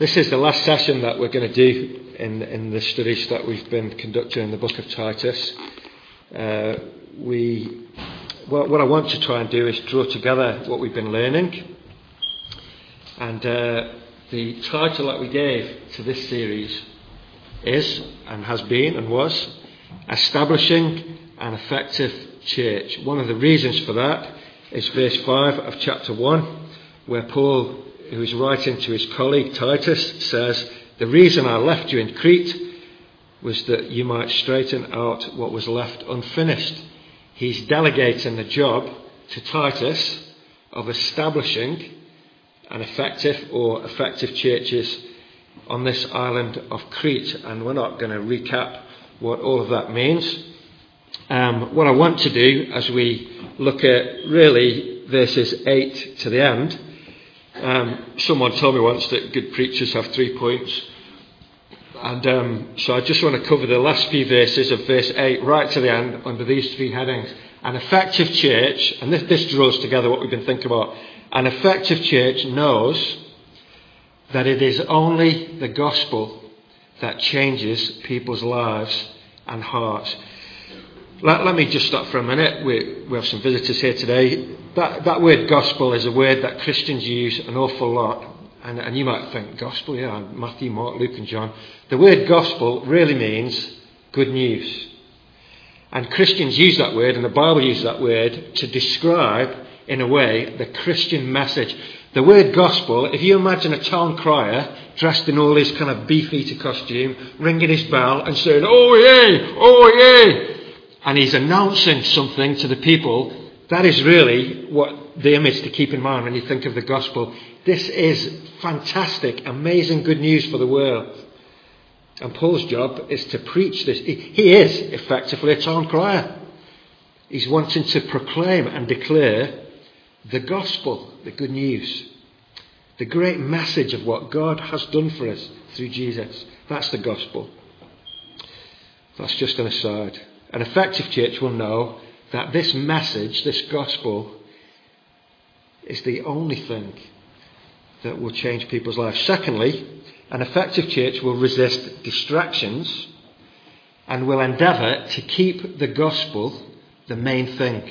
This is the last session that we're going to do in, in the studies that we've been conducting in the book of Titus. Uh, we, well, what I want to try and do is draw together what we've been learning. And uh, the title that we gave to this series is, and has been, and was, Establishing an Effective Church. One of the reasons for that is verse 5 of chapter 1, where Paul who is writing to his colleague Titus, says, The reason I left you in Crete was that you might straighten out what was left unfinished. He's delegating the job to Titus of establishing an effective or effective churches on this island of Crete. And we're not going to recap what all of that means. Um, what I want to do as we look at really verses 8 to the end um, someone told me once that good preachers have three points. And um, so I just want to cover the last few verses of verse 8 right to the end under these three headings. An effective church, and this, this draws together what we've been thinking about. An effective church knows that it is only the gospel that changes people's lives and hearts. Let, let, me just stop for a minute. We, we have some visitors here today. That, that word gospel is a word that Christians use an awful lot. And, and you might think, gospel, yeah, Matthew, Mark, Luke, and John. The word gospel really means good news. And Christians use that word, and the Bible uses that word to describe, in a way, the Christian message. The word gospel, if you imagine a town crier dressed in all his kind of beefeater costume, ringing his bell and saying, oh yay, oh yay, and he's announcing something to the people, that is really what the image to keep in mind when you think of the gospel. This is fantastic, amazing good news for the world. And Paul's job is to preach this. He is effectively a town crier. He's wanting to proclaim and declare the gospel, the good news, the great message of what God has done for us through Jesus. That's the gospel. That's just an aside. An effective church will know that this message, this gospel, is the only thing that will change people's lives. Secondly, an effective church will resist distractions and will endeavour to keep the gospel the main thing.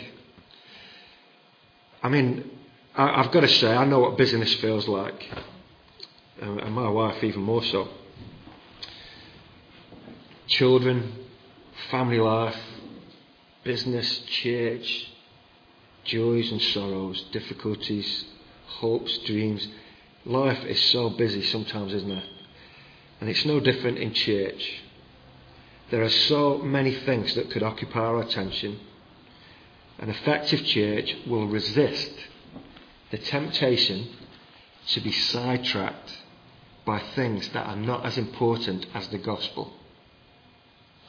I mean, I've got to say, I know what business feels like, and my wife even more so. Children, family life, business, church, joys and sorrows, difficulties, hopes, dreams. Life is so busy sometimes, isn't it? And it's no different in church. There are so many things that could occupy our attention. An effective church will resist the temptation to be sidetracked by things that are not as important as the gospel.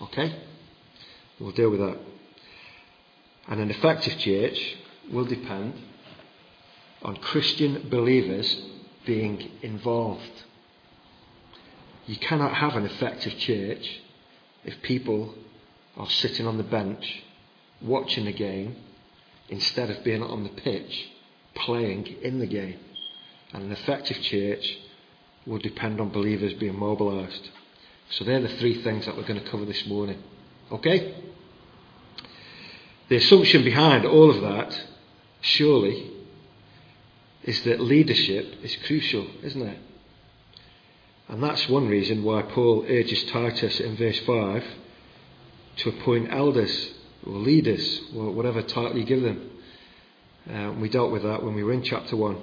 Okay? We'll deal with that. And an effective church will depend on Christian believers being involved. You cannot have an effective church if people are sitting on the bench watching the game instead of being on the pitch playing in the game. And an effective church will depend on believers being mobilised. So they're the three things that we're going to cover this morning. Okay? The assumption behind all of that, surely, is that leadership is crucial, isn't it? And that's one reason why Paul urges Titus in verse 5 to appoint elders or leaders, or whatever title you give them. Uh, we dealt with that when we were in chapter 1.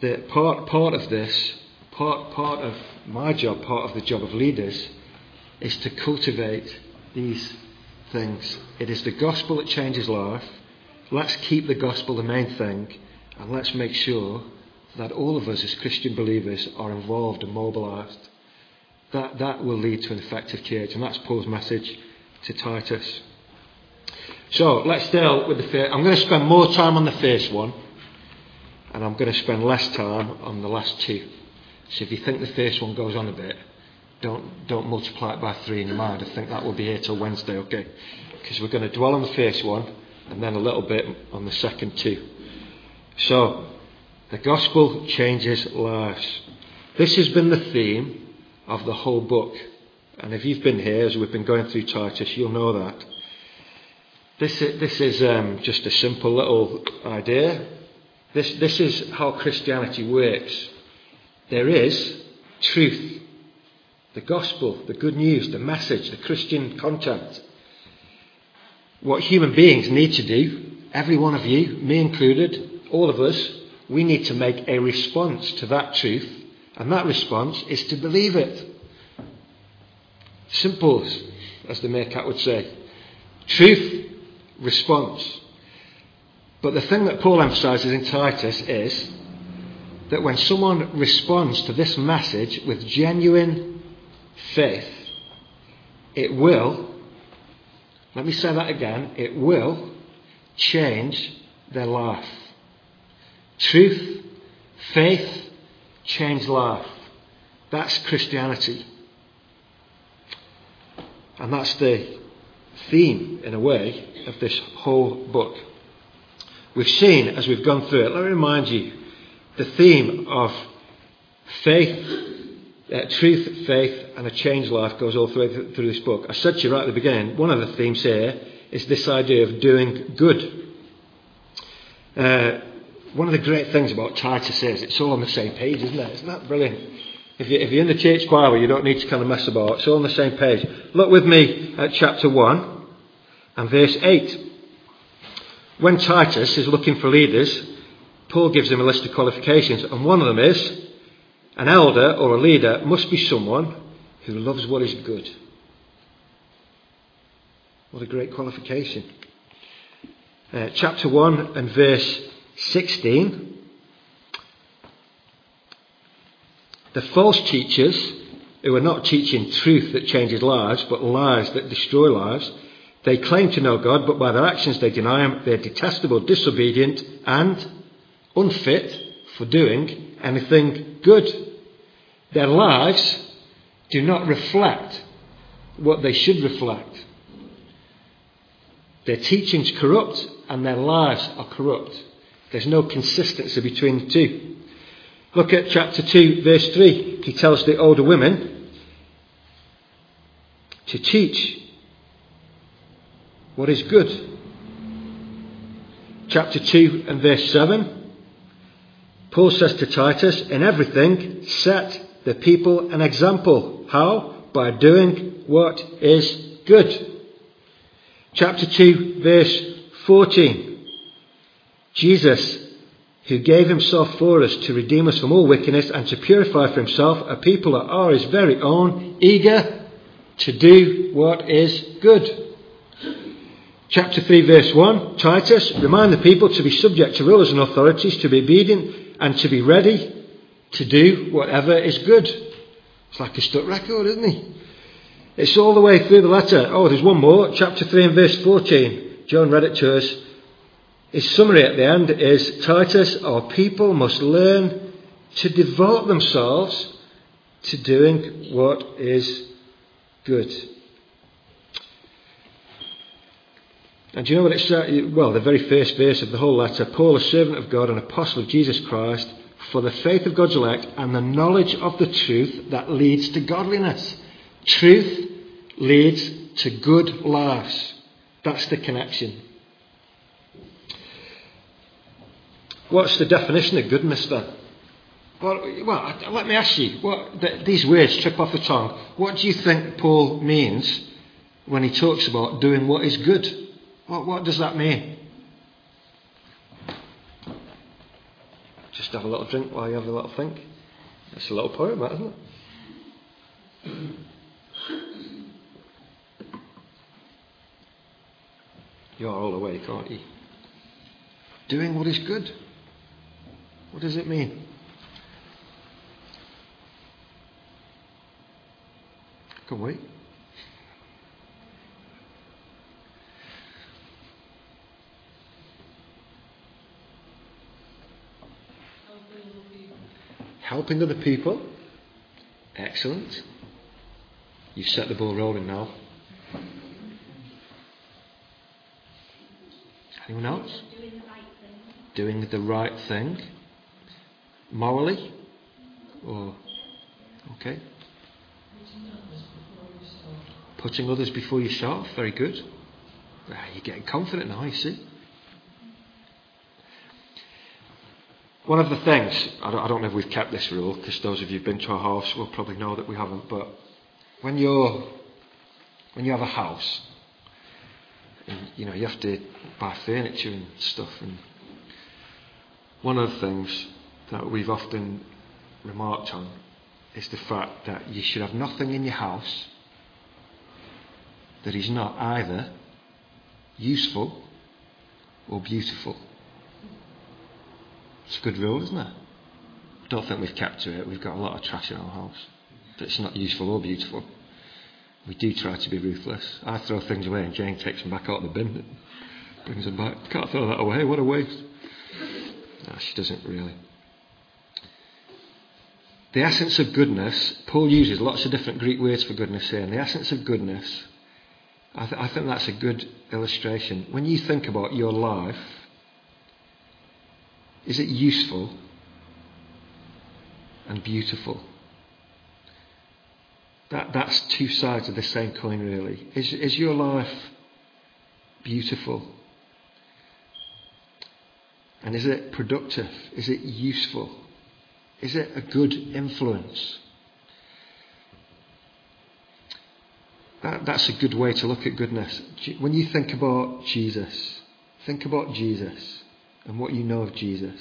That part, part of this, part, part of my job, part of the job of leaders, is to cultivate these things. It is the gospel that changes life. Let's keep the gospel the main thing, and let's make sure that all of us as Christian believers are involved and mobilised. That, that will lead to an effective church, and that's Paul's message to Titus. So let's deal with the first. I'm going to spend more time on the first one, and I'm going to spend less time on the last two. So if you think the first one goes on a bit, don't, don't multiply it by three in your mind. I think that will be here till Wednesday, okay? Because we're going to dwell on the first one and then a little bit on the second two. So, the gospel changes lives. This has been the theme of the whole book. And if you've been here as we've been going through Titus, you'll know that. This is, this is um, just a simple little idea. This, this is how Christianity works. There is truth, the gospel, the good news, the message, the Christian content. What human beings need to do, every one of you, me included, all of us, we need to make a response to that truth, and that response is to believe it. Simple, as the Meerkat would say. Truth, response. But the thing that Paul emphasizes in Titus is that when someone responds to this message with genuine faith, it will, let me say that again, it will change their life. Truth, faith, change life. That's Christianity. And that's the theme, in a way, of this whole book. We've seen, as we've gone through it, let me remind you, the theme of faith, uh, truth, faith, and a changed life goes all through, through this book. I said to you right at the beginning, one of the themes here is this idea of doing good. Uh, one of the great things about Titus is it's all on the same page, isn't it? Isn't that brilliant? If, you, if you're in the church choir, you don't need to kind of mess about. It's all on the same page. Look with me at chapter 1 and verse 8. When Titus is looking for leaders, Paul gives him a list of qualifications, and one of them is an elder or a leader must be someone who loves what is good. What a great qualification. Uh, chapter 1 and verse 16. The false teachers, who are not teaching truth that changes lives, but lies that destroy lives, they claim to know God, but by their actions they deny Him. They're detestable, disobedient, and unfit for doing anything good. Their lives do not reflect what they should reflect. Their teachings corrupt and their lives are corrupt. There's no consistency between the two. Look at chapter 2, verse 3. He tells the older women to teach what is good. Chapter 2 and verse 7. Paul says to Titus, In everything, set the people an example. How? By doing what is good. Chapter 2, verse 14. Jesus, who gave himself for us to redeem us from all wickedness and to purify for himself a people that are his very own, eager to do what is good. Chapter 3, verse 1 Titus, remind the people to be subject to rulers and authorities, to be obedient, and to be ready to do whatever is good. It's like a stuck record, isn't he? It's all the way through the letter. Oh, there's one more. Chapter 3 and verse 14. John read it to us. His summary at the end is Titus, our people must learn to devote themselves to doing what is good. And do you know what it says? Well, the very first verse of the whole letter Paul, a servant of God and apostle of Jesus Christ, for the faith of God's elect and the knowledge of the truth that leads to godliness. Truth leads to good lives. That's the connection. What's the definition of goodness then? Well, well let me ask you, what, the, these words trip off the tongue. What do you think Paul means when he talks about doing what is good? What, what does that mean? Just have a little drink while you have a little think. It's a little poem, isn't it? You are all awake, aren't you? Doing what is good. What does it mean? Can we? Helping other people. Excellent. You've set the ball rolling now. Anyone else? Doing the right thing. Doing the right thing. Morally? Or Okay? Putting others before yourself. Very good. Ah, you're getting confident now, you see. One of the things, I don't, I don't know if we've kept this rule, because those of you who've been to our house will probably know that we haven't, but when you're, when you have a house, and, you know, you have to buy furniture and stuff, and one of the things that we've often remarked on is the fact that you should have nothing in your house that is not either useful or beautiful. It's a good rule, isn't it? I don't think we've kept to it. We've got a lot of trash in our house that's not useful or beautiful. We do try to be ruthless. I throw things away and Jane takes them back out of the bin and brings them back. Can't throw that away. What a waste. No, she doesn't really. The essence of goodness, Paul uses lots of different Greek words for goodness here. And the essence of goodness, I, th- I think that's a good illustration. When you think about your life, is it useful and beautiful? That, that's two sides of the same coin, really. Is, is your life beautiful? And is it productive? Is it useful? Is it a good influence? That, that's a good way to look at goodness. When you think about Jesus, think about Jesus and what you know of Jesus.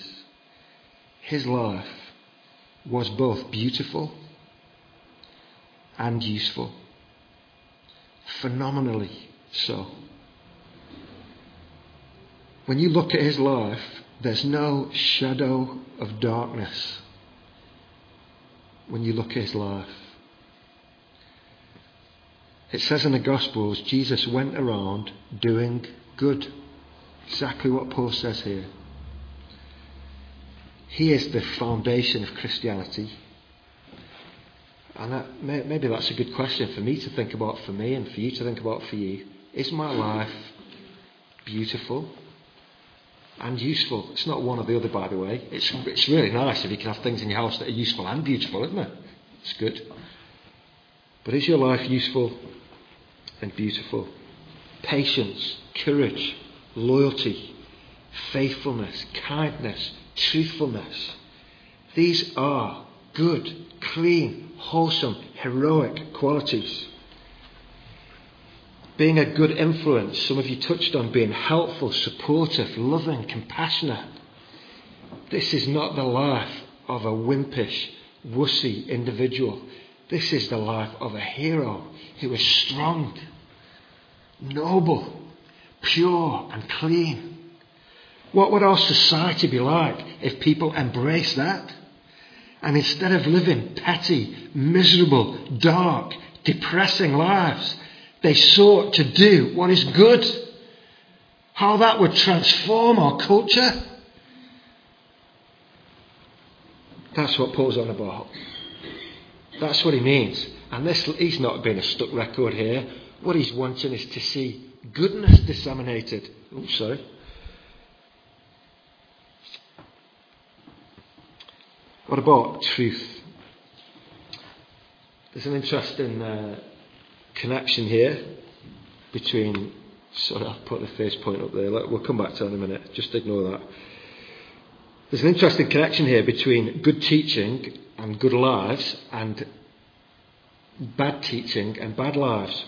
His life was both beautiful and useful. Phenomenally so. When you look at his life, there's no shadow of darkness when you look at his life. It says in the Gospels, Jesus went around doing good. Exactly what Paul says here. He is the foundation of Christianity. And that, maybe that's a good question for me to think about for me and for you to think about for you. Is my life beautiful and useful? It's not one or the other, by the way. It's, it's really nice if you can have things in your house that are useful and beautiful, isn't it? It's good. But is your life useful and beautiful? Patience, courage, loyalty, faithfulness, kindness, truthfulness. These are good, clean, wholesome, heroic qualities. Being a good influence, some of you touched on being helpful, supportive, loving, compassionate. This is not the life of a wimpish, wussy individual. This is the life of a hero who is strong, noble, pure, and clean. What would our society be like if people embraced that? And instead of living petty, miserable, dark, depressing lives, they sought to do what is good. How that would transform our culture. That's what Paul's on about. That's what he means. And this, he's not being a stuck record here. What he's wanting is to see goodness disseminated. Oh, sorry. What about truth? There's an interesting uh, connection here between. Sorry, I'll put the first point up there. We'll come back to that in a minute. Just ignore that. There's an interesting connection here between good teaching and good lives and bad teaching and bad lives.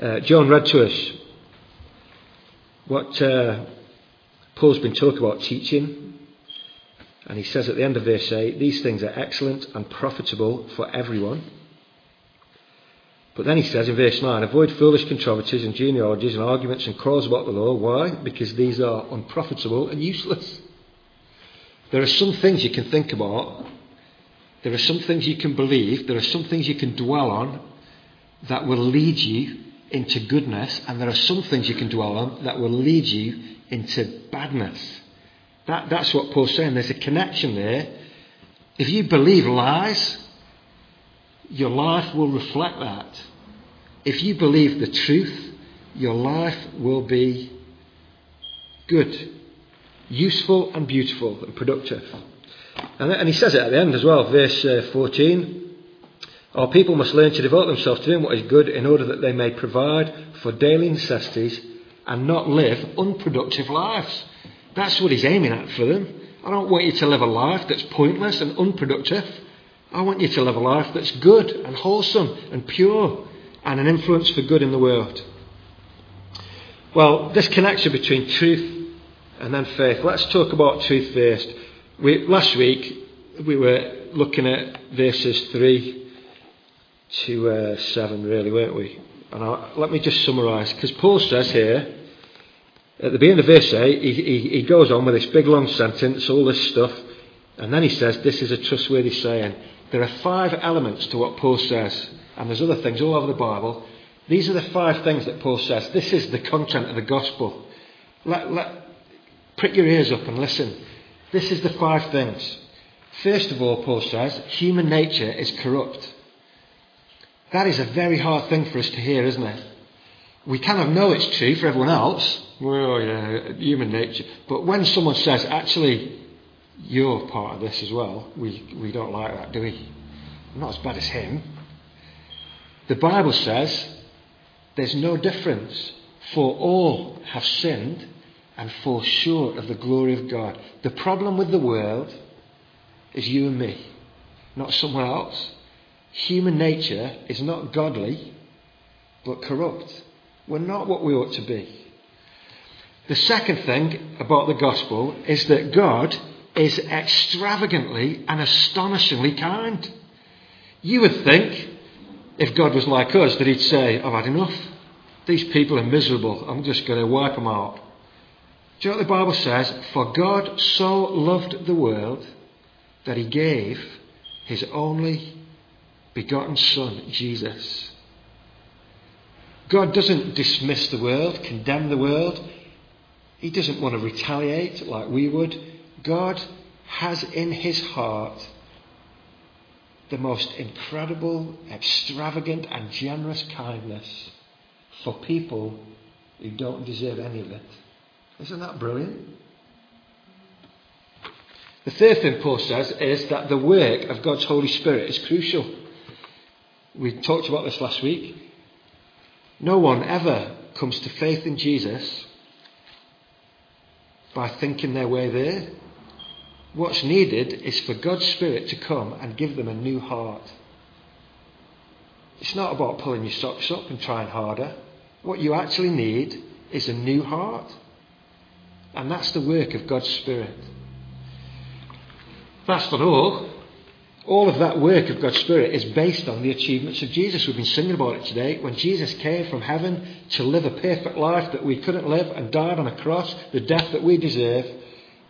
Uh, John read to us what uh, Paul's been talking about teaching and he says at the end of verse 8, these things are excellent and profitable for everyone. But then he says in verse 9, avoid foolish controversies and genealogies and arguments and quarrels about the law. Why? Because these are unprofitable and useless. There are some things you can think about. There are some things you can believe. There are some things you can dwell on that will lead you into goodness. And there are some things you can dwell on that will lead you into badness. That, that's what Paul's saying. There's a connection there. If you believe lies, your life will reflect that. If you believe the truth, your life will be good, useful, and beautiful and productive. And, and he says it at the end as well, verse uh, 14. Our people must learn to devote themselves to doing what is good in order that they may provide for daily necessities and not live unproductive lives. That's what he's aiming at for them. I don't want you to live a life that's pointless and unproductive. I want you to live a life that's good and wholesome and pure and an influence for good in the world. Well, this connection between truth and then faith. Let's talk about truth first. We, last week we were looking at verses 3 to uh, 7, really, weren't we? And I, let me just summarise, because Paul says here, at the beginning of verse 8, he, he, he goes on with this big long sentence, all this stuff, and then he says, This is a trustworthy saying. There are five elements to what Paul says, and there's other things all over the Bible. These are the five things that Paul says. This is the content of the gospel. Let, let, prick your ears up and listen. This is the five things. First of all, Paul says, human nature is corrupt. That is a very hard thing for us to hear, isn't it? We kind of know it's true for everyone else. Well, yeah, human nature. But when someone says, actually, you're part of this as well, we, we don't like that, do we? not as bad as him. The Bible says there's no difference, for all have sinned and fall short of the glory of God. The problem with the world is you and me, not someone else. Human nature is not godly, but corrupt. We're not what we ought to be. The second thing about the gospel is that God is extravagantly and astonishingly kind. You would think, if God was like us, that He'd say, I've had enough. These people are miserable. I'm just going to wipe them out. Do you know what the Bible says? For God so loved the world that He gave His only begotten Son, Jesus. God doesn't dismiss the world, condemn the world. He doesn't want to retaliate like we would. God has in his heart the most incredible, extravagant, and generous kindness for people who don't deserve any of it. Isn't that brilliant? The third thing Paul says is that the work of God's Holy Spirit is crucial. We talked about this last week. No one ever comes to faith in Jesus by thinking their way there. What's needed is for God's Spirit to come and give them a new heart. It's not about pulling your socks up and trying harder. What you actually need is a new heart. And that's the work of God's Spirit. That's not all. All of that work of God's Spirit is based on the achievements of Jesus. We've been singing about it today. When Jesus came from heaven to live a perfect life that we couldn't live and died on a cross, the death that we deserve,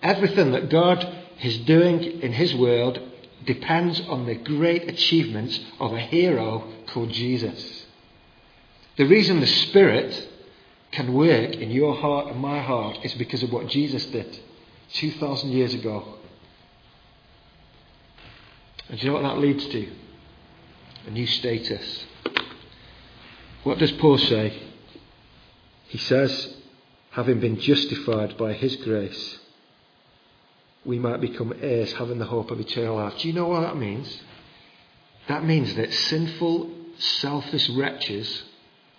everything that God is doing in His world depends on the great achievements of a hero called Jesus. The reason the Spirit can work in your heart and my heart is because of what Jesus did 2,000 years ago. And do you know what that leads to? A new status. What does Paul say? He says, having been justified by his grace, we might become heirs, having the hope of eternal life. Do you know what that means? That means that sinful, selfish wretches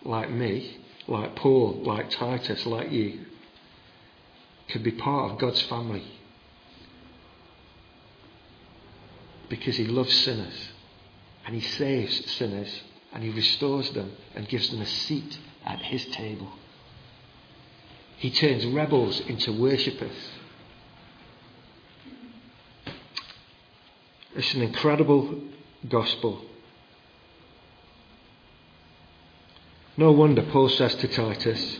like me, like Paul, like Titus, like you, could be part of God's family. Because he loves sinners and he saves sinners and he restores them and gives them a seat at his table. He turns rebels into worshippers. It's an incredible gospel. No wonder Paul says to Titus,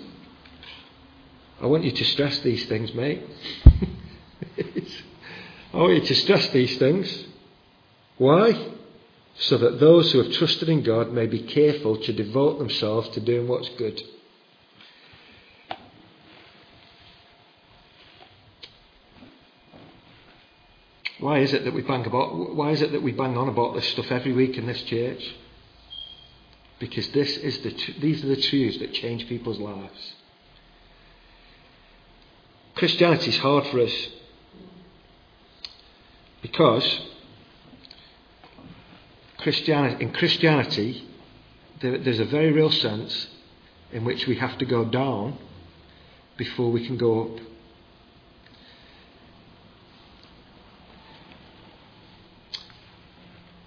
I want you to stress these things, mate. I want you to stress these things. Why? So that those who have trusted in God may be careful to devote themselves to doing what's good. Why is it that we bang about why is it that we bang on about this stuff every week in this church? Because this is the these are the truths that change people's lives. Christianity is hard for us because Christianity, in Christianity, there, there's a very real sense in which we have to go down before we can go up.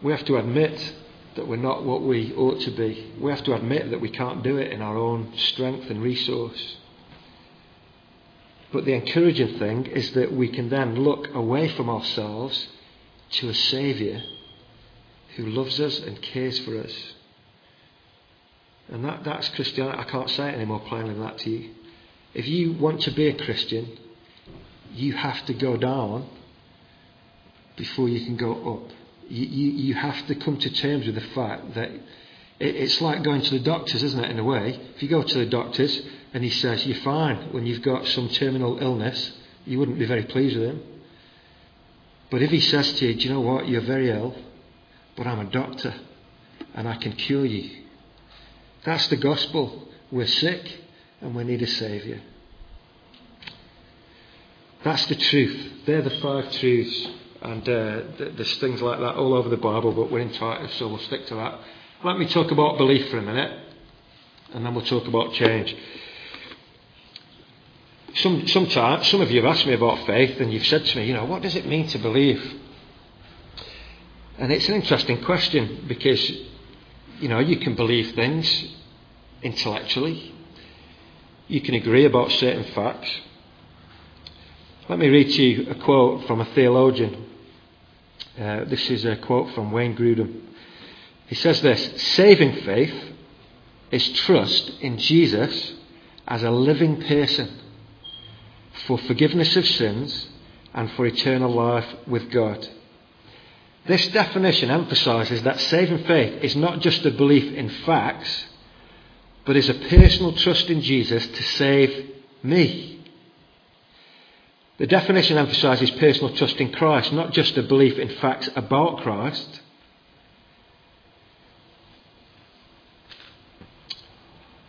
We have to admit that we're not what we ought to be. We have to admit that we can't do it in our own strength and resource. But the encouraging thing is that we can then look away from ourselves to a Saviour who loves us and cares for us. And that, that's Christianity. I can't say it any more plainly than that to you. If you want to be a Christian, you have to go down before you can go up. You, you, you have to come to terms with the fact that it, it's like going to the doctors, isn't it, in a way? If you go to the doctors and he says you're fine when you've got some terminal illness, you wouldn't be very pleased with him. But if he says to you, Do you know what? You're very ill, but I'm a doctor and I can cure you. That's the gospel. We're sick and we need a Saviour. That's the truth. They're the five truths. And uh, there's things like that all over the Bible, but we're in Titus, so we'll stick to that. Let me talk about belief for a minute, and then we'll talk about change. Some, sometimes, some of you have asked me about faith, and you've said to me, you know, what does it mean to believe? And it's an interesting question because, you know, you can believe things intellectually, you can agree about certain facts. Let me read to you a quote from a theologian. Uh, this is a quote from Wayne Grudem. He says this Saving faith is trust in Jesus as a living person for forgiveness of sins and for eternal life with God. This definition emphasizes that saving faith is not just a belief in facts, but is a personal trust in Jesus to save me. The definition emphasizes personal trust in Christ, not just a belief in facts about Christ.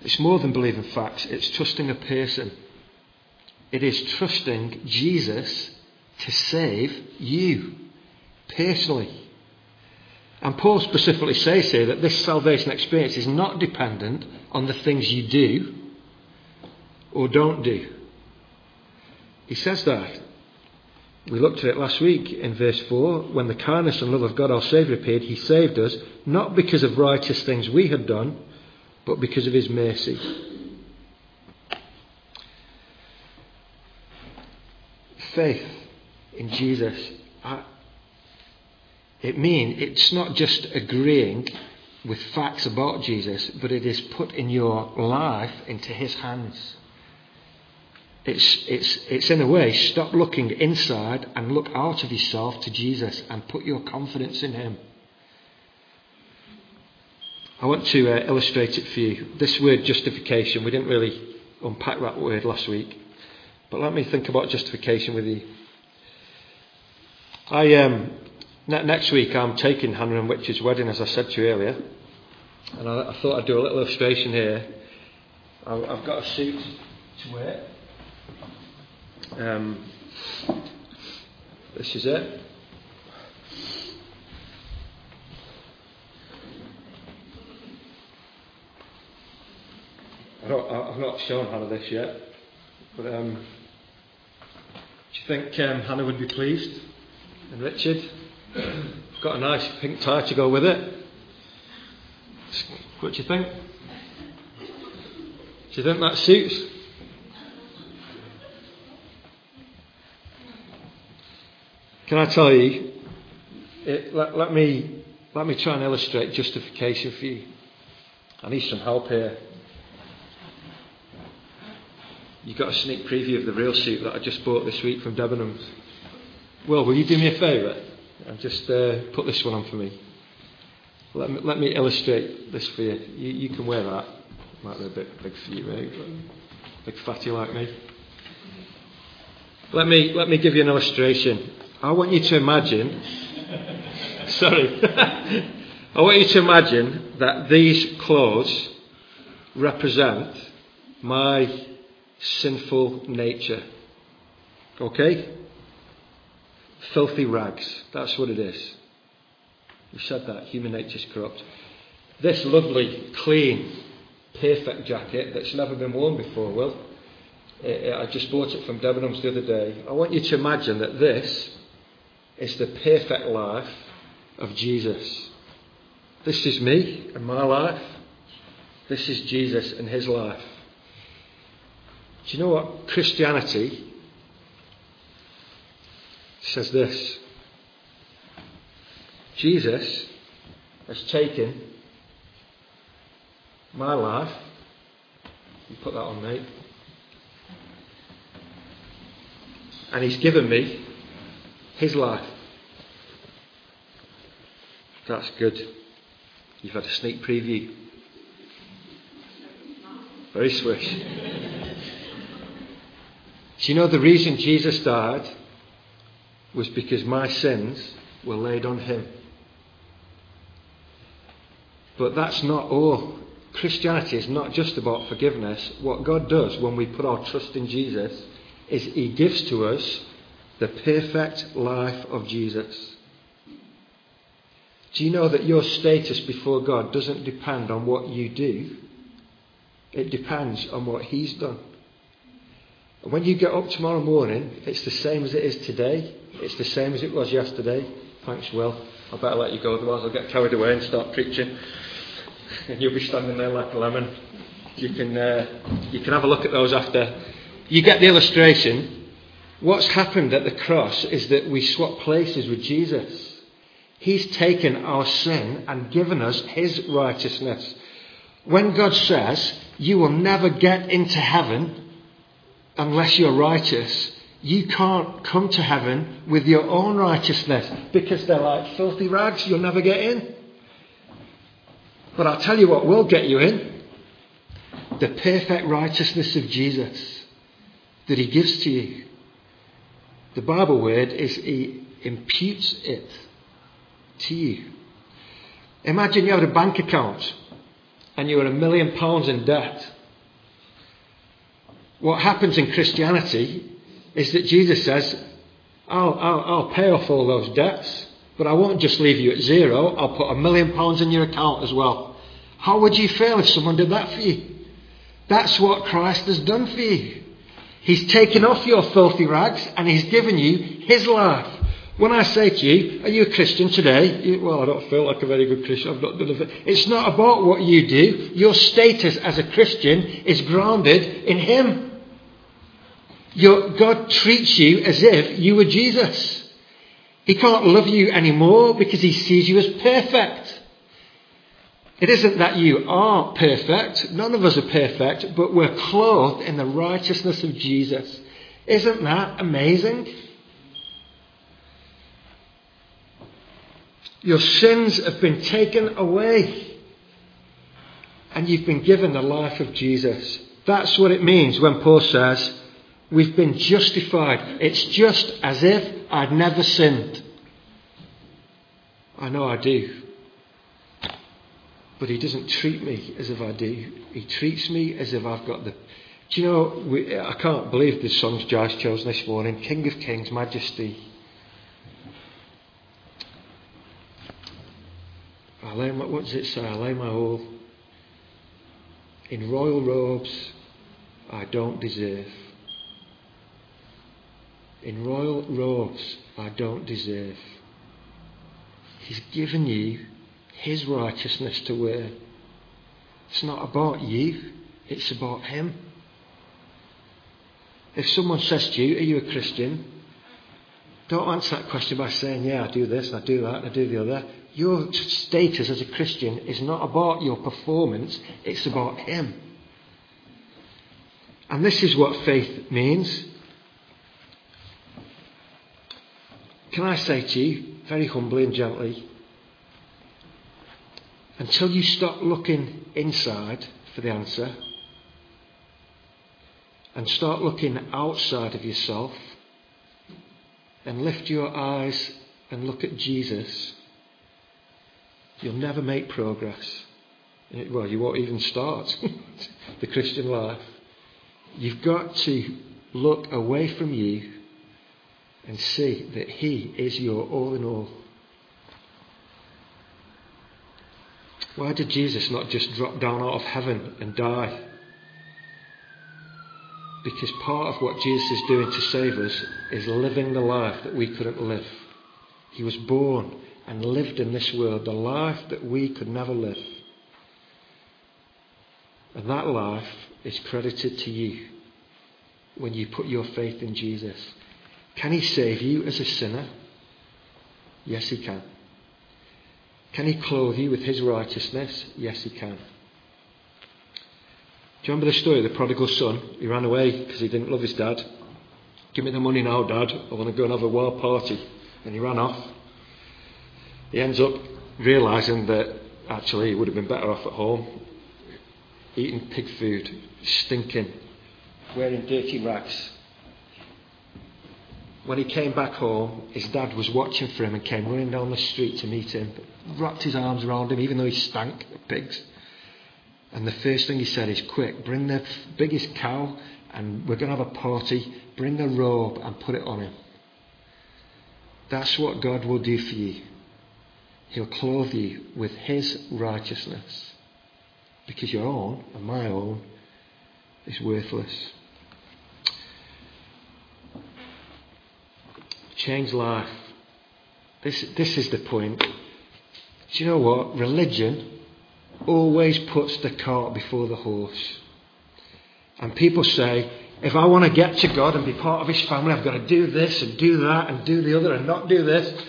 It's more than believing facts, it's trusting a person. It is trusting Jesus to save you personally. And Paul specifically says here that this salvation experience is not dependent on the things you do or don't do. He says that. We looked at it last week in verse 4. When the kindness and love of God our Saviour appeared, He saved us, not because of righteous things we had done, but because of His mercy. Faith in Jesus. I, it means it's not just agreeing with facts about Jesus, but it is put in your life into His hands. It's, it's, it's in a way, stop looking inside and look out of yourself to Jesus and put your confidence in Him. I want to uh, illustrate it for you. This word justification, we didn't really unpack that word last week, but let me think about justification with you. I um, next week I'm taking Hannah and Rich's wedding, as I said to you earlier, and I, I thought I'd do a little illustration here. I, I've got a suit to wear. Um, this is it. I have not shown Hannah this yet, but um, do you think um, Hannah would be pleased? And Richard? Got a nice pink tie to go with it. What do you think? Do you think that suits? Can I tell you? It, let, let, me let me try and illustrate justification for you. I need some help here. You got a sneak preview of the real suit that I just bought this week from Debenhams. Well, will you do me a favour and just uh, put this one on for me? Let me, let me illustrate this for you. you. You can wear that. Might be a bit big for you, mate. Big fatty like me. Let me let me give you an illustration. I want you to imagine. sorry. I want you to imagine that these clothes represent my sinful nature. Okay? Filthy rags. That's what it is. We said that. Human nature is corrupt. This lovely, clean, perfect jacket that's never been worn before, Will. I just bought it from Debenhams the other day. I want you to imagine that this is the perfect life of Jesus. This is me and my life. This is Jesus and his life. Do you know what? Christianity says this Jesus has taken my life. You put that on, mate. And he's given me his life. That's good. You've had a sneak preview. Very swish. Do you know the reason Jesus died was because my sins were laid on him? But that's not all. Christianity is not just about forgiveness. What God does when we put our trust in Jesus is He gives to us the perfect life of Jesus. Do you know that your status before God doesn't depend on what you do? It depends on what He's done. And when you get up tomorrow morning, it's the same as it is today. It's the same as it was yesterday. Thanks, Will. I better let you go, otherwise I'll get carried away and start preaching. And you'll be standing there like a lemon. You can, uh, you can have a look at those after. You get the illustration. What's happened at the cross is that we swap places with Jesus. He's taken our sin and given us His righteousness. When God says, You will never get into heaven unless you're righteous, you can't come to heaven with your own righteousness because they're like filthy rags. You'll never get in. But I'll tell you what will get you in the perfect righteousness of Jesus that He gives to you. The Bible word is He imputes it to you. Imagine you had a bank account and you were a million pounds in debt. What happens in Christianity is that Jesus says, I'll, I'll, I'll pay off all those debts. But I won't just leave you at zero, I'll put a million pounds in your account as well. How would you feel if someone did that for you? That's what Christ has done for you. He's taken off your filthy rags and He's given you His life. When I say to you, are you a Christian today? You, well, I don't feel like a very good Christian. I've not done it. It's not about what you do. Your status as a Christian is grounded in Him. Your, God treats you as if you were Jesus. He can't love you anymore because he sees you as perfect. It isn't that you are perfect. None of us are perfect, but we're clothed in the righteousness of Jesus. Isn't that amazing? Your sins have been taken away. And you've been given the life of Jesus. That's what it means when Paul says, We've been justified. It's just as if I'd never sinned. I know I do. But he doesn't treat me as if I do. He treats me as if I've got the. Do you know, we, I can't believe the songs Josh chose this morning King of Kings, Majesty. I lay my, what does it say? I lay my all in royal robes I don't deserve in royal robes I don't deserve. He's given you His righteousness to wear. It's not about you, it's about Him. If someone says to you, Are you a Christian? Don't answer that question by saying, Yeah, I do this, I do that, I do the other. Your status as a Christian is not about your performance, it's about Him. And this is what faith means. Can I say to you, very humbly and gently, until you stop looking inside for the answer and start looking outside of yourself and lift your eyes and look at Jesus, you'll never make progress. Well, you won't even start the Christian life. You've got to look away from you and see that He is your all in all. Why did Jesus not just drop down out of heaven and die? Because part of what Jesus is doing to save us is living the life that we couldn't live. He was born and lived in this world the life that we could never live. And that life is credited to you when you put your faith in Jesus. Can He save you as a sinner? Yes, He can. Can He clothe you with His righteousness? Yes, He can. Do you remember the story of the prodigal son? He ran away because he didn't love his dad. Give me the money now, Dad. I want to go and have a wild party. And he ran off. He ends up realizing that actually he would have been better off at home, eating pig food, stinking, wearing dirty rags. When he came back home, his dad was watching for him and came running down the street to meet him, wrapped his arms around him, even though he stank of pigs. And the first thing he said is, Quick, bring the biggest cow and we're going to have a party. Bring a robe and put it on him. That's what God will do for you. He'll clothe you with His righteousness. Because your own and my own is worthless. Change life. This, this is the point. Do you know what? Religion always puts the cart before the horse. And people say, if I want to get to God and be part of His family, I've got to do this and do that and do the other and not do this.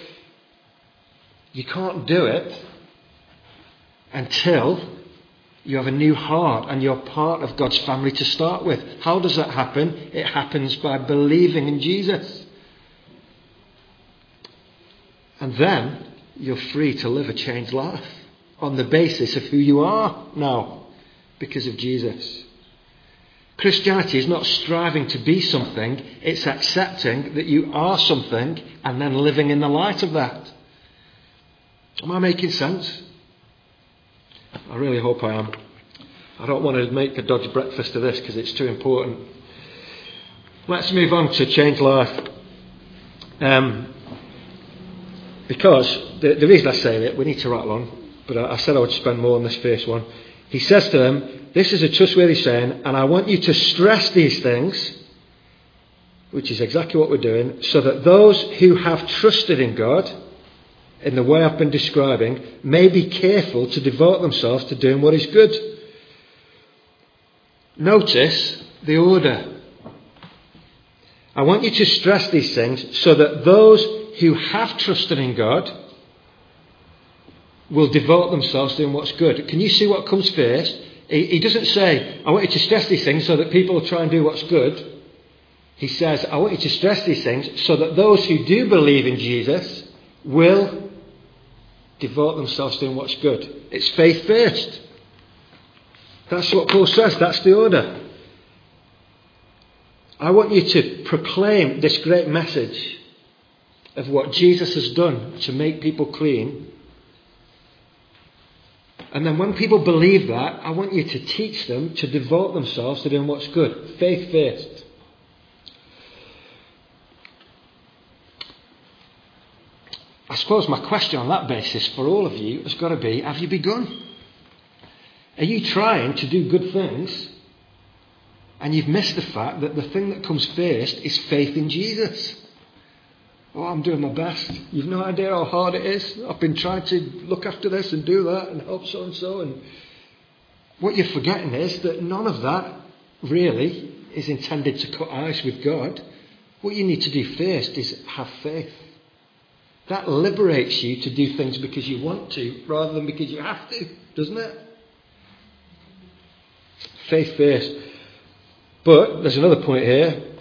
You can't do it until you have a new heart and you're part of God's family to start with. How does that happen? It happens by believing in Jesus. And then you're free to live a changed life on the basis of who you are now because of Jesus. Christianity is not striving to be something, it's accepting that you are something and then living in the light of that. Am I making sense? I really hope I am. I don't want to make a dodgy breakfast of this because it's too important. Let's move on to change life. Um, because the, the, reason I say it, we need to rattle on but I, I said I would spend more on this first one. He says to them, This is a trustworthy saying, and I want you to stress these things, which is exactly what we're doing, so that those who have trusted in God, in the way I've been describing, may be careful to devote themselves to doing what is good. Notice the order. I want you to stress these things so that those who have trusted in God, will devote themselves to doing what's good. Can you see what comes first? He, doesn't say, I want you to stress these things so that people will try and do what's good. He says, I want you to stress these things so that those who do believe in Jesus will devote themselves to doing what's good. It's faith first. That's what Paul says. That's the order. I want you to proclaim this great message of what Jesus has done to make people clean and then when people believe that, I want you to teach them to devote themselves to doing what's good. Faith first. I suppose my question on that basis for all of you has got to be have you begun? Are you trying to do good things and you've missed the fact that the thing that comes first is faith in Jesus? Oh, I'm doing my best. You've no idea how hard it is. I've been trying to look after this and do that and help so and so. And what you're forgetting is that none of that really is intended to cut ice with God. What you need to do first is have faith. That liberates you to do things because you want to rather than because you have to, doesn't it? Faith first. But there's another point here.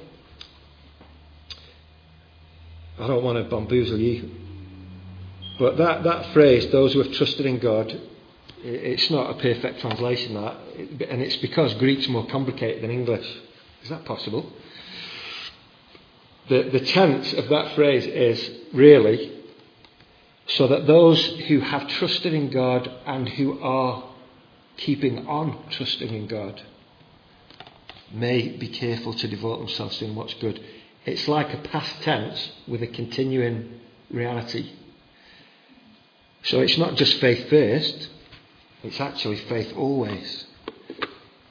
I don't want to bamboozle you. But that, that phrase, those who have trusted in God, it's not a perfect translation, that. And it's because Greek's more complicated than English. Is that possible? The, the tense of that phrase is really so that those who have trusted in God and who are keeping on trusting in God may be careful to devote themselves to doing what's good. It's like a past tense with a continuing reality. So it's not just faith first, It's actually faith always.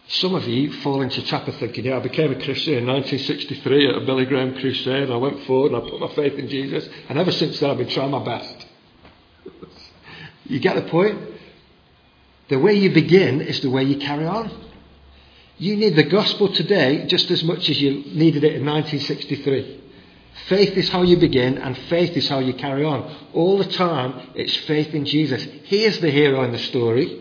Some of you fall into trap of thinking, yeah, I became a Christian in 1963 at a Billy Graham crusade. and I went forward and I put my faith in Jesus. And ever since then, I've been trying my best. you get the point? The way you begin is the way you carry on. You need the gospel today just as much as you needed it in 1963. Faith is how you begin, and faith is how you carry on. All the time, it's faith in Jesus. He is the hero in the story.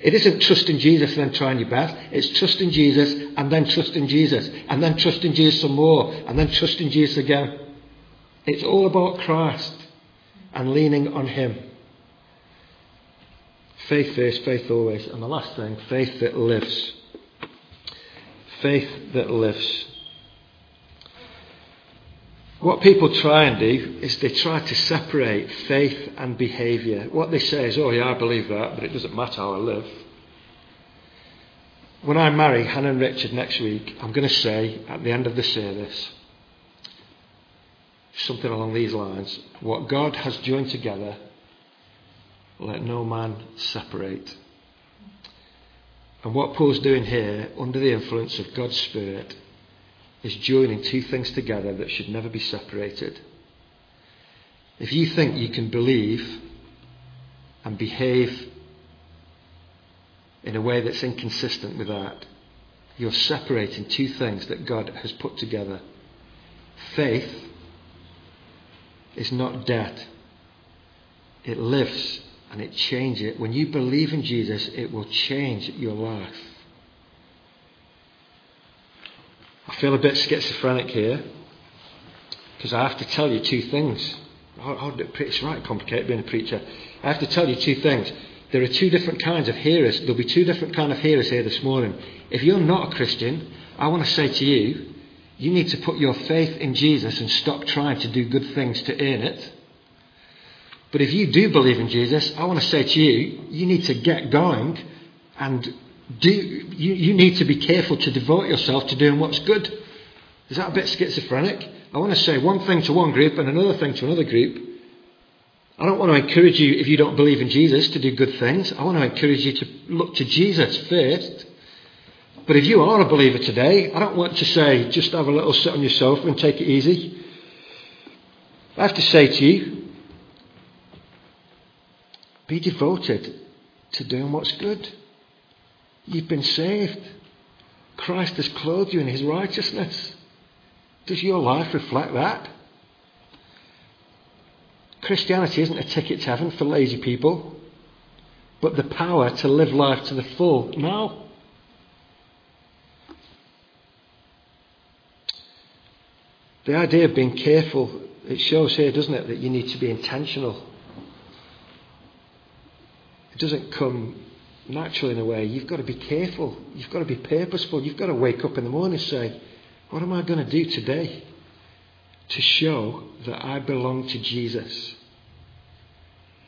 It isn't trusting Jesus and then trying your best. It's trusting Jesus and then trusting Jesus and then trusting Jesus some more and then trusting Jesus again. It's all about Christ and leaning on Him. Faith first, faith always. And the last thing, faith that lives. Faith that lives. What people try and do is they try to separate faith and behaviour. What they say is, oh, yeah, I believe that, but it doesn't matter how I live. When I marry Hannah and Richard next week, I'm going to say at the end of the service something along these lines What God has joined together, let no man separate. And what Paul's doing here, under the influence of God's Spirit, is joining two things together that should never be separated. If you think you can believe and behave in a way that's inconsistent with that, you're separating two things that God has put together. Faith is not debt, it lives and it changes. It. When you believe in Jesus, it will change your life. I feel a bit schizophrenic here because I have to tell you two things. It's right complicated being a preacher. I have to tell you two things. There are two different kinds of hearers. There'll be two different kind of hearers here this morning. If you're not a Christian, I want to say to you, you need to put your faith in Jesus and stop trying to do good things to earn it. But if you do believe in Jesus, I want to say to you, you need to get going and do, you, you need to be careful to devote yourself to doing what's good. Is that a bit schizophrenic? I want to say one thing to one group and another thing to another group. I don't want to encourage you, if you don't believe in Jesus, to do good things. I want to encourage you to look to Jesus first. But if you are a believer today, I don't want to say just have a little sit on your sofa and take it easy. I have to say to you, be devoted to doing what's good. You've been saved. Christ has clothed you in his righteousness. Does your life reflect that? Christianity isn't a ticket to heaven for lazy people, but the power to live life to the full now. The idea of being careful, it shows here, doesn't it, that you need to be intentional. Doesn't come naturally in a way. You've got to be careful. You've got to be purposeful. You've got to wake up in the morning and say, What am I going to do today to show that I belong to Jesus?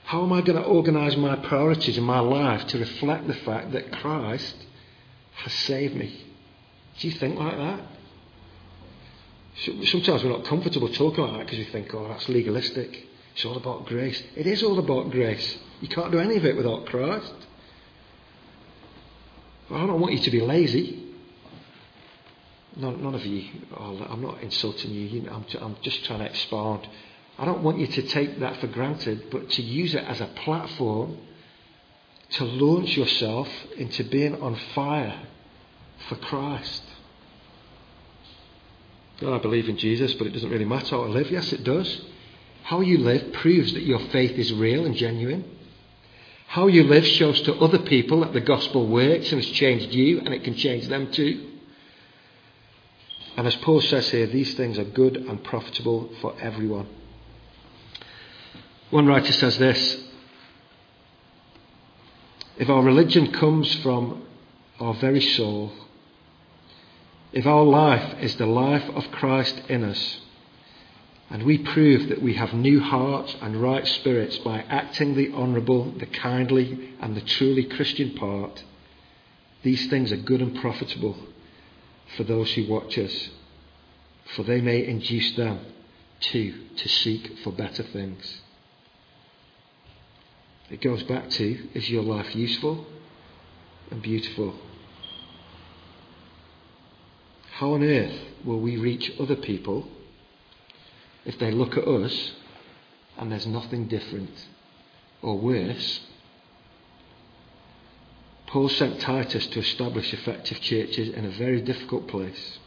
How am I going to organise my priorities in my life to reflect the fact that Christ has saved me? Do you think like that? Sometimes we're not comfortable talking like that because we think, oh, that's legalistic. It's all about grace. It is all about grace. You can't do any of it without Christ. I don't want you to be lazy. None, none of you, oh, I'm not insulting you, I'm, I'm just trying to expound. I don't want you to take that for granted, but to use it as a platform to launch yourself into being on fire for Christ. Well, I believe in Jesus, but it doesn't really matter how I live. Yes, it does. How you live proves that your faith is real and genuine. How you live shows to other people that the gospel works and has changed you and it can change them too. And as Paul says here, these things are good and profitable for everyone. One writer says this If our religion comes from our very soul, if our life is the life of Christ in us, and we prove that we have new hearts and right spirits by acting the honourable, the kindly, and the truly Christian part. These things are good and profitable for those who watch us, for they may induce them too to seek for better things. It goes back to is your life useful and beautiful? How on earth will we reach other people if they look at us and there's nothing different? Or worse, Paul sent Titus to establish effective churches in a very difficult place.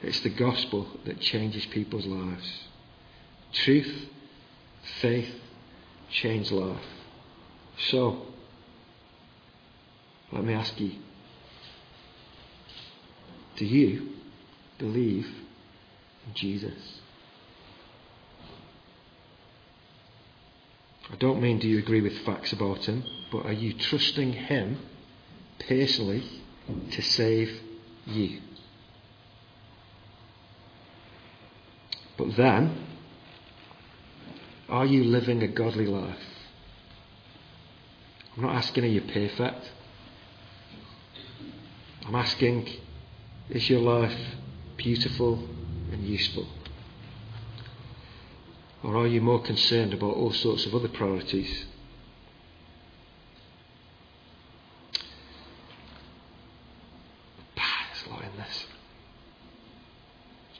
It's the gospel that changes people's lives. Truth, faith, change life. So, let me ask you do you believe in Jesus? I don't mean do you agree with facts about him, but are you trusting him personally to save you? But then, are you living a godly life? I'm not asking are you perfect. I'm asking is your life beautiful and useful? Or are you more concerned about all sorts of other priorities? There's a lot in this.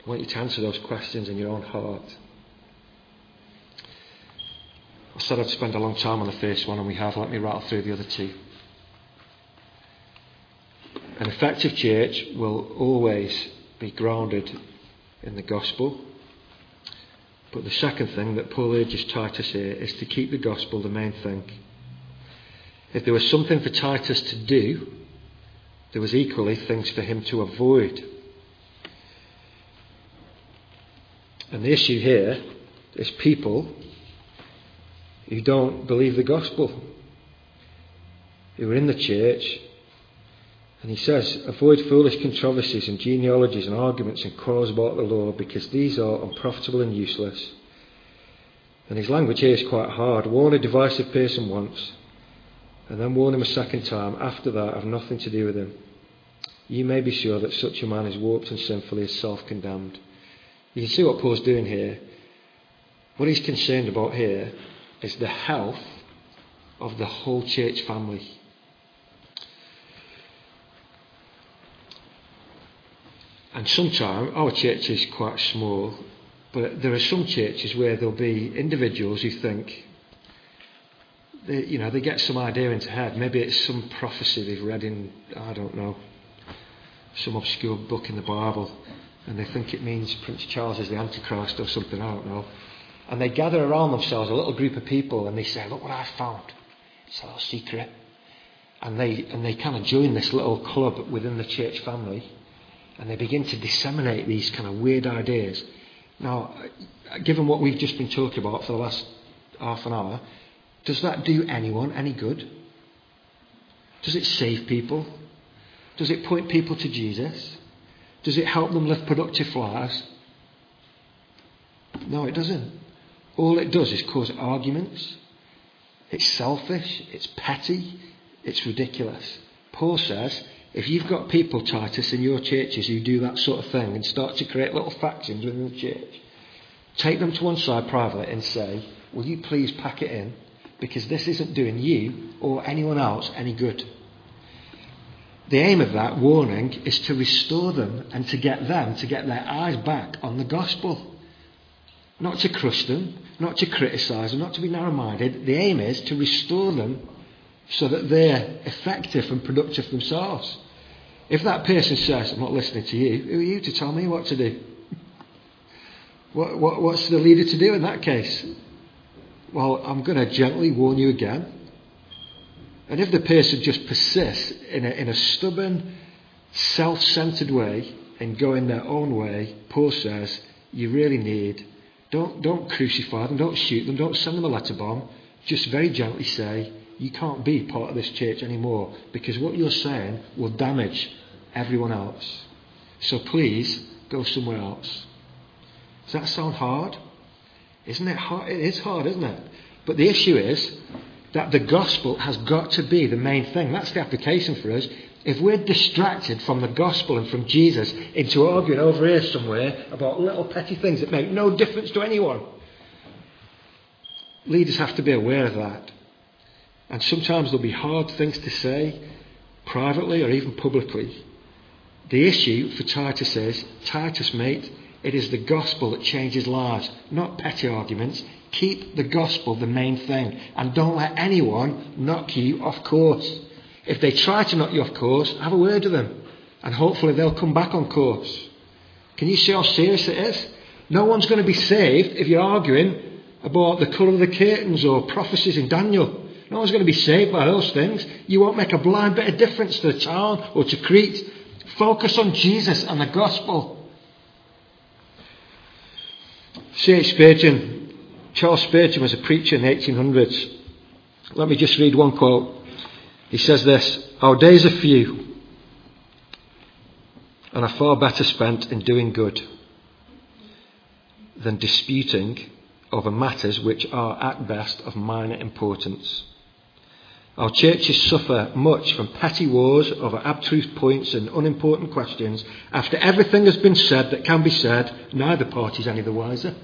I want you to answer those questions in your own heart. I said I'd spend a long time on the first one, and we have. Let me rattle through the other two. An effective church will always be grounded in the gospel. But the second thing that Paul urges Titus here is to keep the gospel the main thing. If there was something for Titus to do, there was equally things for him to avoid. And the issue here is people who don't believe the gospel, who are in the church and he says, avoid foolish controversies and genealogies and arguments and quarrels about the law because these are unprofitable and useless. And his language here is quite hard. Warn a divisive person once, and then warn him a second time. After that, have nothing to do with him. You may be sure that such a man is warped and sinful, he is self condemned. You can see what Paul's doing here. What he's concerned about here is the health of the whole church family. And sometimes our church is quite small, but there are some churches where there'll be individuals who think, they, you know, they get some idea into head. Maybe it's some prophecy they've read in, I don't know, some obscure book in the Bible, and they think it means Prince Charles is the Antichrist or something, I don't know. And they gather around themselves, a little group of people, and they say, Look what I found. It's a little secret. And they, and they kind of join this little club within the church family and they begin to disseminate these kind of weird ideas. Now, given what we've just been talking about for the last half an hour, does that do anyone any good? Does it save people? Does it point people to Jesus? Does it help them live productive lives? No, it doesn't. All it does is cause arguments. It's selfish, it's petty, it's ridiculous. Paul says if you've got people, Titus, in your churches who do that sort of thing and start to create little factions within the church, take them to one side privately and say, Will you please pack it in? Because this isn't doing you or anyone else any good. The aim of that warning is to restore them and to get them to get their eyes back on the gospel. Not to crush them, not to criticise them, not to be narrow minded. The aim is to restore them so that they're effective and productive themselves. If that person says, I'm not listening to you, who are you to tell me what to do? What, what, what's the leader to do in that case? Well, I'm going to gently warn you again. And if the person just persists in a, in a stubborn, self centered way in going their own way, Paul says, you really need, don't, don't crucify them, don't shoot them, don't send them a letter bomb. Just very gently say, you can't be part of this church anymore because what you're saying will damage everyone else. So please go somewhere else. Does that sound hard? Isn't it hard? It is hard, isn't it? But the issue is that the gospel has got to be the main thing. That's the application for us. If we're distracted from the gospel and from Jesus into arguing over here somewhere about little petty things that make no difference to anyone, leaders have to be aware of that And sometimes there'll be hard things to say, privately or even publicly. The issue for Titus is Titus, mate, it is the gospel that changes lives, not petty arguments. Keep the gospel the main thing, and don't let anyone knock you off course. If they try to knock you off course, have a word with them, and hopefully they'll come back on course. Can you see how serious it is? No one's going to be saved if you're arguing about the colour of the curtains or prophecies in Daniel. No one's going to be saved by those things. You won't make a blind bit of difference to the town or to Crete. Focus on Jesus and the gospel. C.H. Spurgeon, Charles Spurgeon was a preacher in the 1800s. Let me just read one quote. He says this Our days are few and are far better spent in doing good than disputing over matters which are at best of minor importance. Our churches suffer much from petty wars over abstruse points and unimportant questions. After everything has been said that can be said, neither party is any the wiser.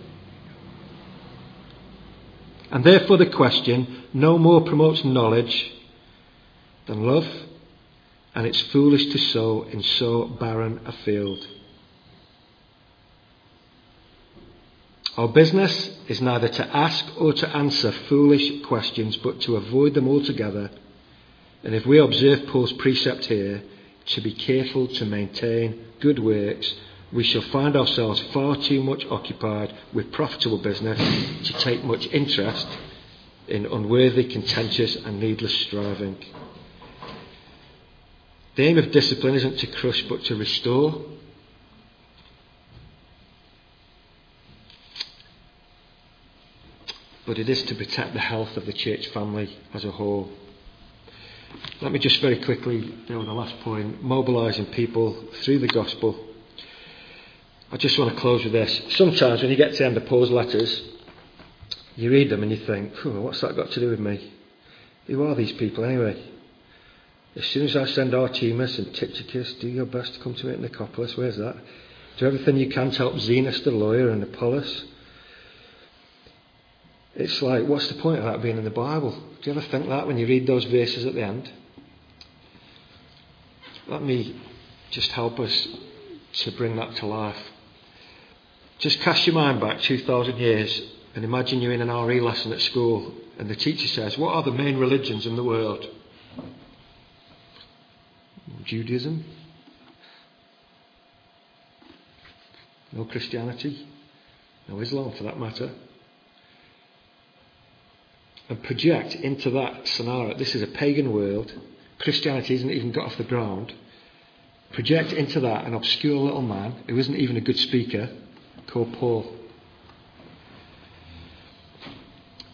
And therefore, the question no more promotes knowledge than love, and it's foolish to sow in so barren a field. Our business is neither to ask or to answer foolish questions, but to avoid them altogether. And if we observe Paul's precept here, to be careful to maintain good works, we shall find ourselves far too much occupied with profitable business to take much interest in unworthy, contentious, and needless striving. The aim of discipline isn't to crush but to restore. But it is to protect the health of the church family as a whole. Let me just very quickly deal with the last point mobilising people through the gospel. I just want to close with this. Sometimes when you get to the end of Paul's letters, you read them and you think, what's that got to do with me? Who are these people anyway? As soon as I send Artemas and Tychicus, do your best to come to me at Nicopolis. Where's that? Do everything you can to help Zenas the lawyer and Apollos. It's like, what's the point of that being in the Bible? Do you ever think that when you read those verses at the end? Let me just help us to bring that to life. Just cast your mind back 2,000 years and imagine you're in an RE lesson at school and the teacher says, What are the main religions in the world? Judaism? No Christianity? No Islam for that matter? And project into that scenario. This is a pagan world. Christianity hasn't even got off the ground. Project into that an obscure little man who isn't even a good speaker called Paul.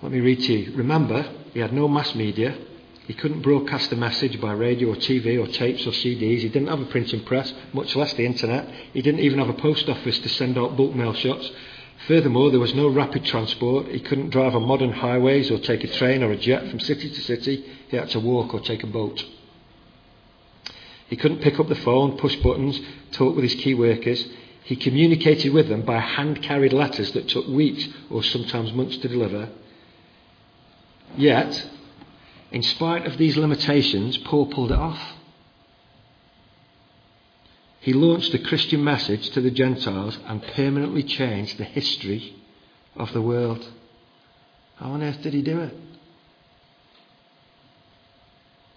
Let me read to you. Remember, he had no mass media. He couldn't broadcast a message by radio or TV or tapes or CDs. He didn't have a printing press, much less the internet. He didn't even have a post office to send out bulk mail shots. Furthermore, there was no rapid transport. He couldn't drive on modern highways or take a train or a jet from city to city. He had to walk or take a boat. He couldn't pick up the phone, push buttons, talk with his key workers. He communicated with them by hand carried letters that took weeks or sometimes months to deliver. Yet, in spite of these limitations, Paul pulled it off. He launched the Christian message to the Gentiles and permanently changed the history of the world. How on earth did he do it?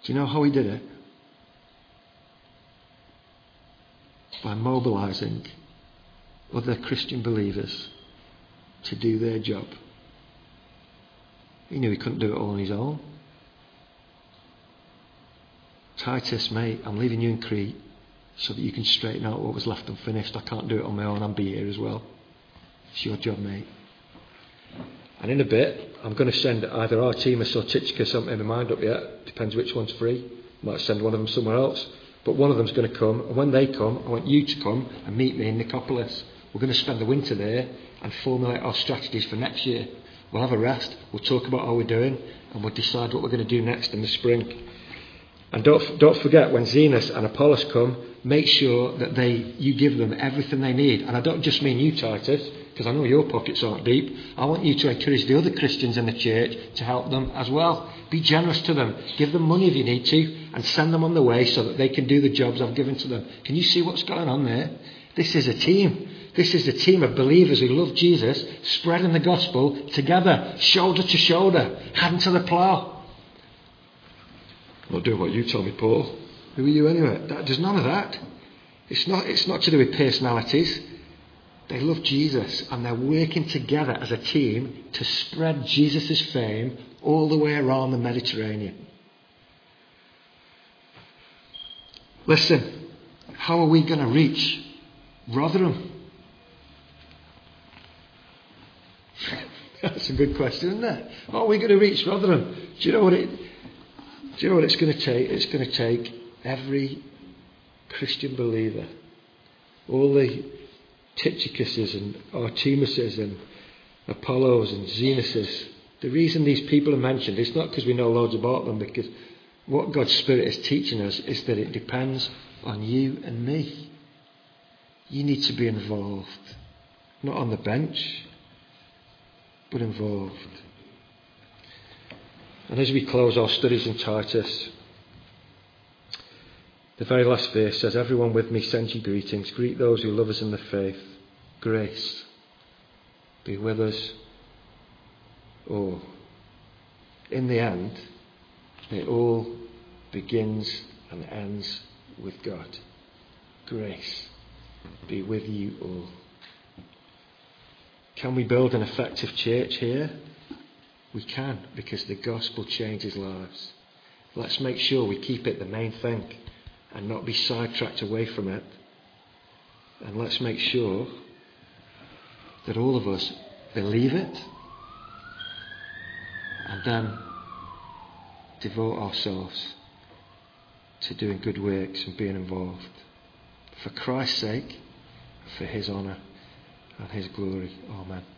Do you know how he did it? By mobilizing other Christian believers to do their job. He knew he couldn't do it all on his own. Titus, mate, I'm leaving you in Crete so that you can straighten out what was left unfinished. I can't do it on my own. I'll be here as well. It's your job, mate. And in a bit, I'm going to send either Artemas or Tychicus. I haven't my mind up yet. Depends which one's free. Might send one of them somewhere else. But one of them's going to come. And when they come, I want you to come and meet me in Nicopolis. We're going to spend the winter there and formulate our strategies for next year. We'll have a rest. We'll talk about how we're doing. And we'll decide what we're going to do next in the spring. And don't, don't forget, when Zenas and Apollos come, make sure that they, you give them everything they need. And I don't just mean you, Titus. because I know your pockets aren't deep. I want you to encourage the other Christians in the church to help them as well. Be generous to them. Give them money if you need to, and send them on the way so that they can do the jobs I've given to them. Can you see what's going on there? This is a team. This is a team of believers who love Jesus, spreading the gospel together, shoulder to shoulder, hand to the plough. I'm not doing what you told me, Paul. Who are you anyway? That, there's none of that. It's not, it's not to do with personalities. They love Jesus and they're working together as a team to spread Jesus' fame all the way around the Mediterranean. Listen, how are we going to reach Rotherham? That's a good question, isn't it? How are we going to reach Rotherham? Do you know what it? Do you know what it's going to take? It's going to take every Christian believer, all the Tychicuses and Artemises and Apollos and Zenuses. The reason these people are mentioned is not because we know loads about them, because what God's Spirit is teaching us is that it depends on you and me. You need to be involved, not on the bench, but involved. And as we close our studies in Titus, the very last verse says, Everyone with me sends you greetings. Greet those who love us in the faith. Grace be with us all. In the end, it all begins and ends with God. Grace be with you all. Can we build an effective church here? We can, because the gospel changes lives. Let's make sure we keep it the main thing and not be sidetracked away from it. And let's make sure that all of us believe it and then devote ourselves to doing good works and being involved for Christ's sake, for His honour and His glory. Amen.